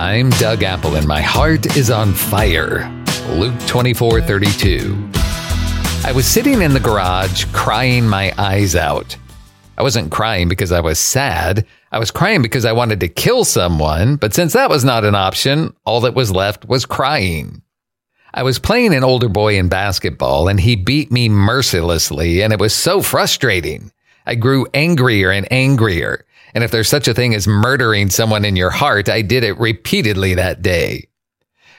I'm Doug Apple and my heart is on fire. Luke 24 32. I was sitting in the garage crying my eyes out. I wasn't crying because I was sad. I was crying because I wanted to kill someone, but since that was not an option, all that was left was crying. I was playing an older boy in basketball and he beat me mercilessly and it was so frustrating. I grew angrier and angrier. And if there's such a thing as murdering someone in your heart, I did it repeatedly that day.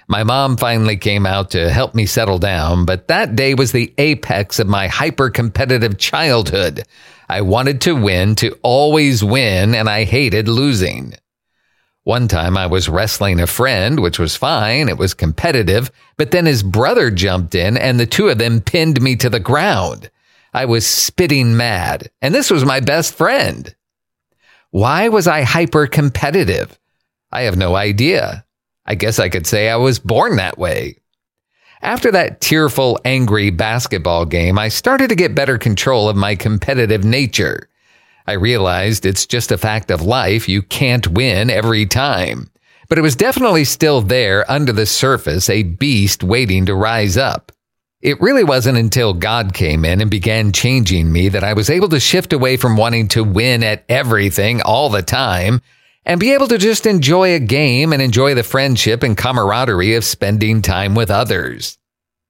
My mom finally came out to help me settle down, but that day was the apex of my hyper competitive childhood. I wanted to win, to always win, and I hated losing. One time I was wrestling a friend, which was fine. It was competitive, but then his brother jumped in and the two of them pinned me to the ground. I was spitting mad, and this was my best friend. Why was I hyper competitive? I have no idea. I guess I could say I was born that way. After that tearful, angry basketball game, I started to get better control of my competitive nature. I realized it's just a fact of life. You can't win every time. But it was definitely still there under the surface, a beast waiting to rise up. It really wasn't until God came in and began changing me that I was able to shift away from wanting to win at everything all the time and be able to just enjoy a game and enjoy the friendship and camaraderie of spending time with others.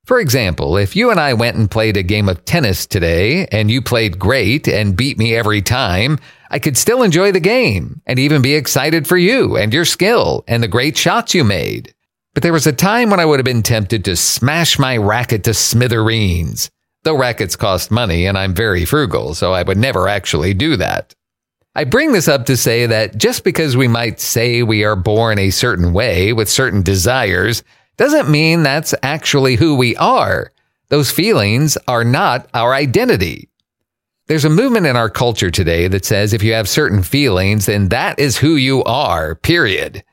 For example, if you and I went and played a game of tennis today and you played great and beat me every time, I could still enjoy the game and even be excited for you and your skill and the great shots you made. But there was a time when I would have been tempted to smash my racket to smithereens. Though rackets cost money and I'm very frugal, so I would never actually do that. I bring this up to say that just because we might say we are born a certain way with certain desires doesn't mean that's actually who we are. Those feelings are not our identity. There's a movement in our culture today that says if you have certain feelings, then that is who you are, period.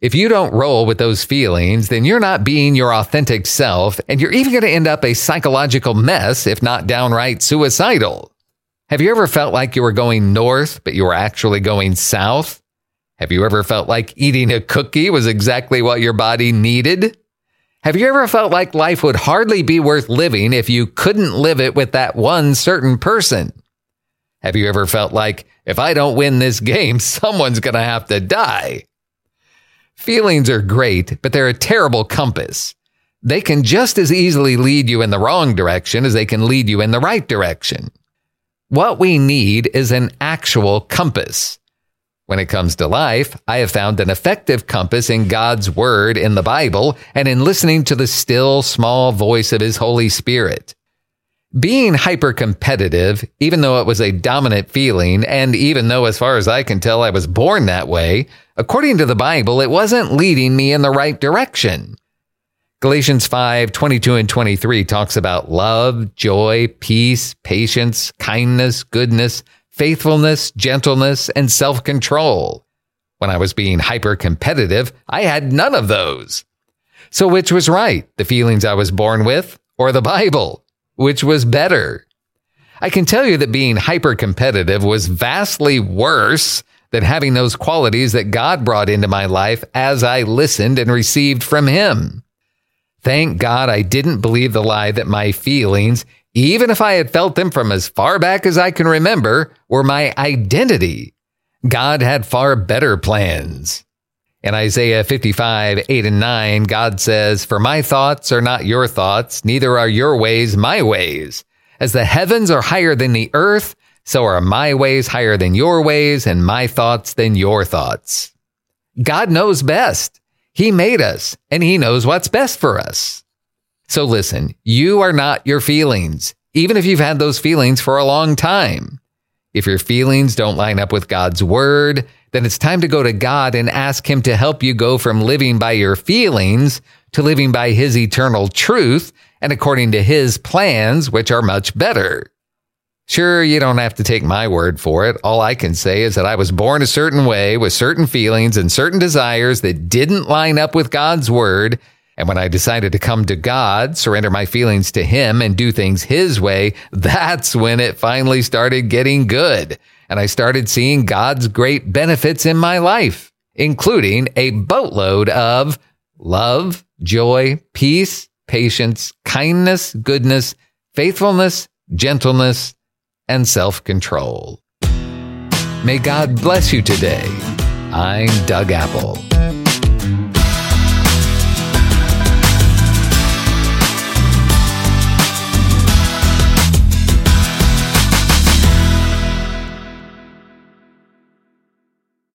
If you don't roll with those feelings, then you're not being your authentic self, and you're even going to end up a psychological mess, if not downright suicidal. Have you ever felt like you were going north, but you were actually going south? Have you ever felt like eating a cookie was exactly what your body needed? Have you ever felt like life would hardly be worth living if you couldn't live it with that one certain person? Have you ever felt like, if I don't win this game, someone's going to have to die? Feelings are great, but they're a terrible compass. They can just as easily lead you in the wrong direction as they can lead you in the right direction. What we need is an actual compass. When it comes to life, I have found an effective compass in God's Word in the Bible and in listening to the still small voice of His Holy Spirit. Being hyper competitive, even though it was a dominant feeling, and even though, as far as I can tell, I was born that way, according to the Bible, it wasn't leading me in the right direction. Galatians 5, 22 and 23 talks about love, joy, peace, patience, kindness, goodness, faithfulness, gentleness, and self-control. When I was being hyper competitive, I had none of those. So which was right? The feelings I was born with or the Bible? Which was better? I can tell you that being hyper competitive was vastly worse than having those qualities that God brought into my life as I listened and received from Him. Thank God I didn't believe the lie that my feelings, even if I had felt them from as far back as I can remember, were my identity. God had far better plans. In Isaiah 55, 8 and 9, God says, For my thoughts are not your thoughts, neither are your ways my ways. As the heavens are higher than the earth, so are my ways higher than your ways, and my thoughts than your thoughts. God knows best. He made us and he knows what's best for us. So listen, you are not your feelings, even if you've had those feelings for a long time. If your feelings don't line up with God's word, then it's time to go to God and ask him to help you go from living by your feelings to living by his eternal truth and according to his plans, which are much better. Sure, you don't have to take my word for it. All I can say is that I was born a certain way with certain feelings and certain desires that didn't line up with God's word. And when I decided to come to God, surrender my feelings to Him and do things His way, that's when it finally started getting good. And I started seeing God's great benefits in my life. including a boatload of love, joy, peace, patience, kindness, goodness, faithfulness, gentleness, and self control. May God bless you today. I'm Doug Apple.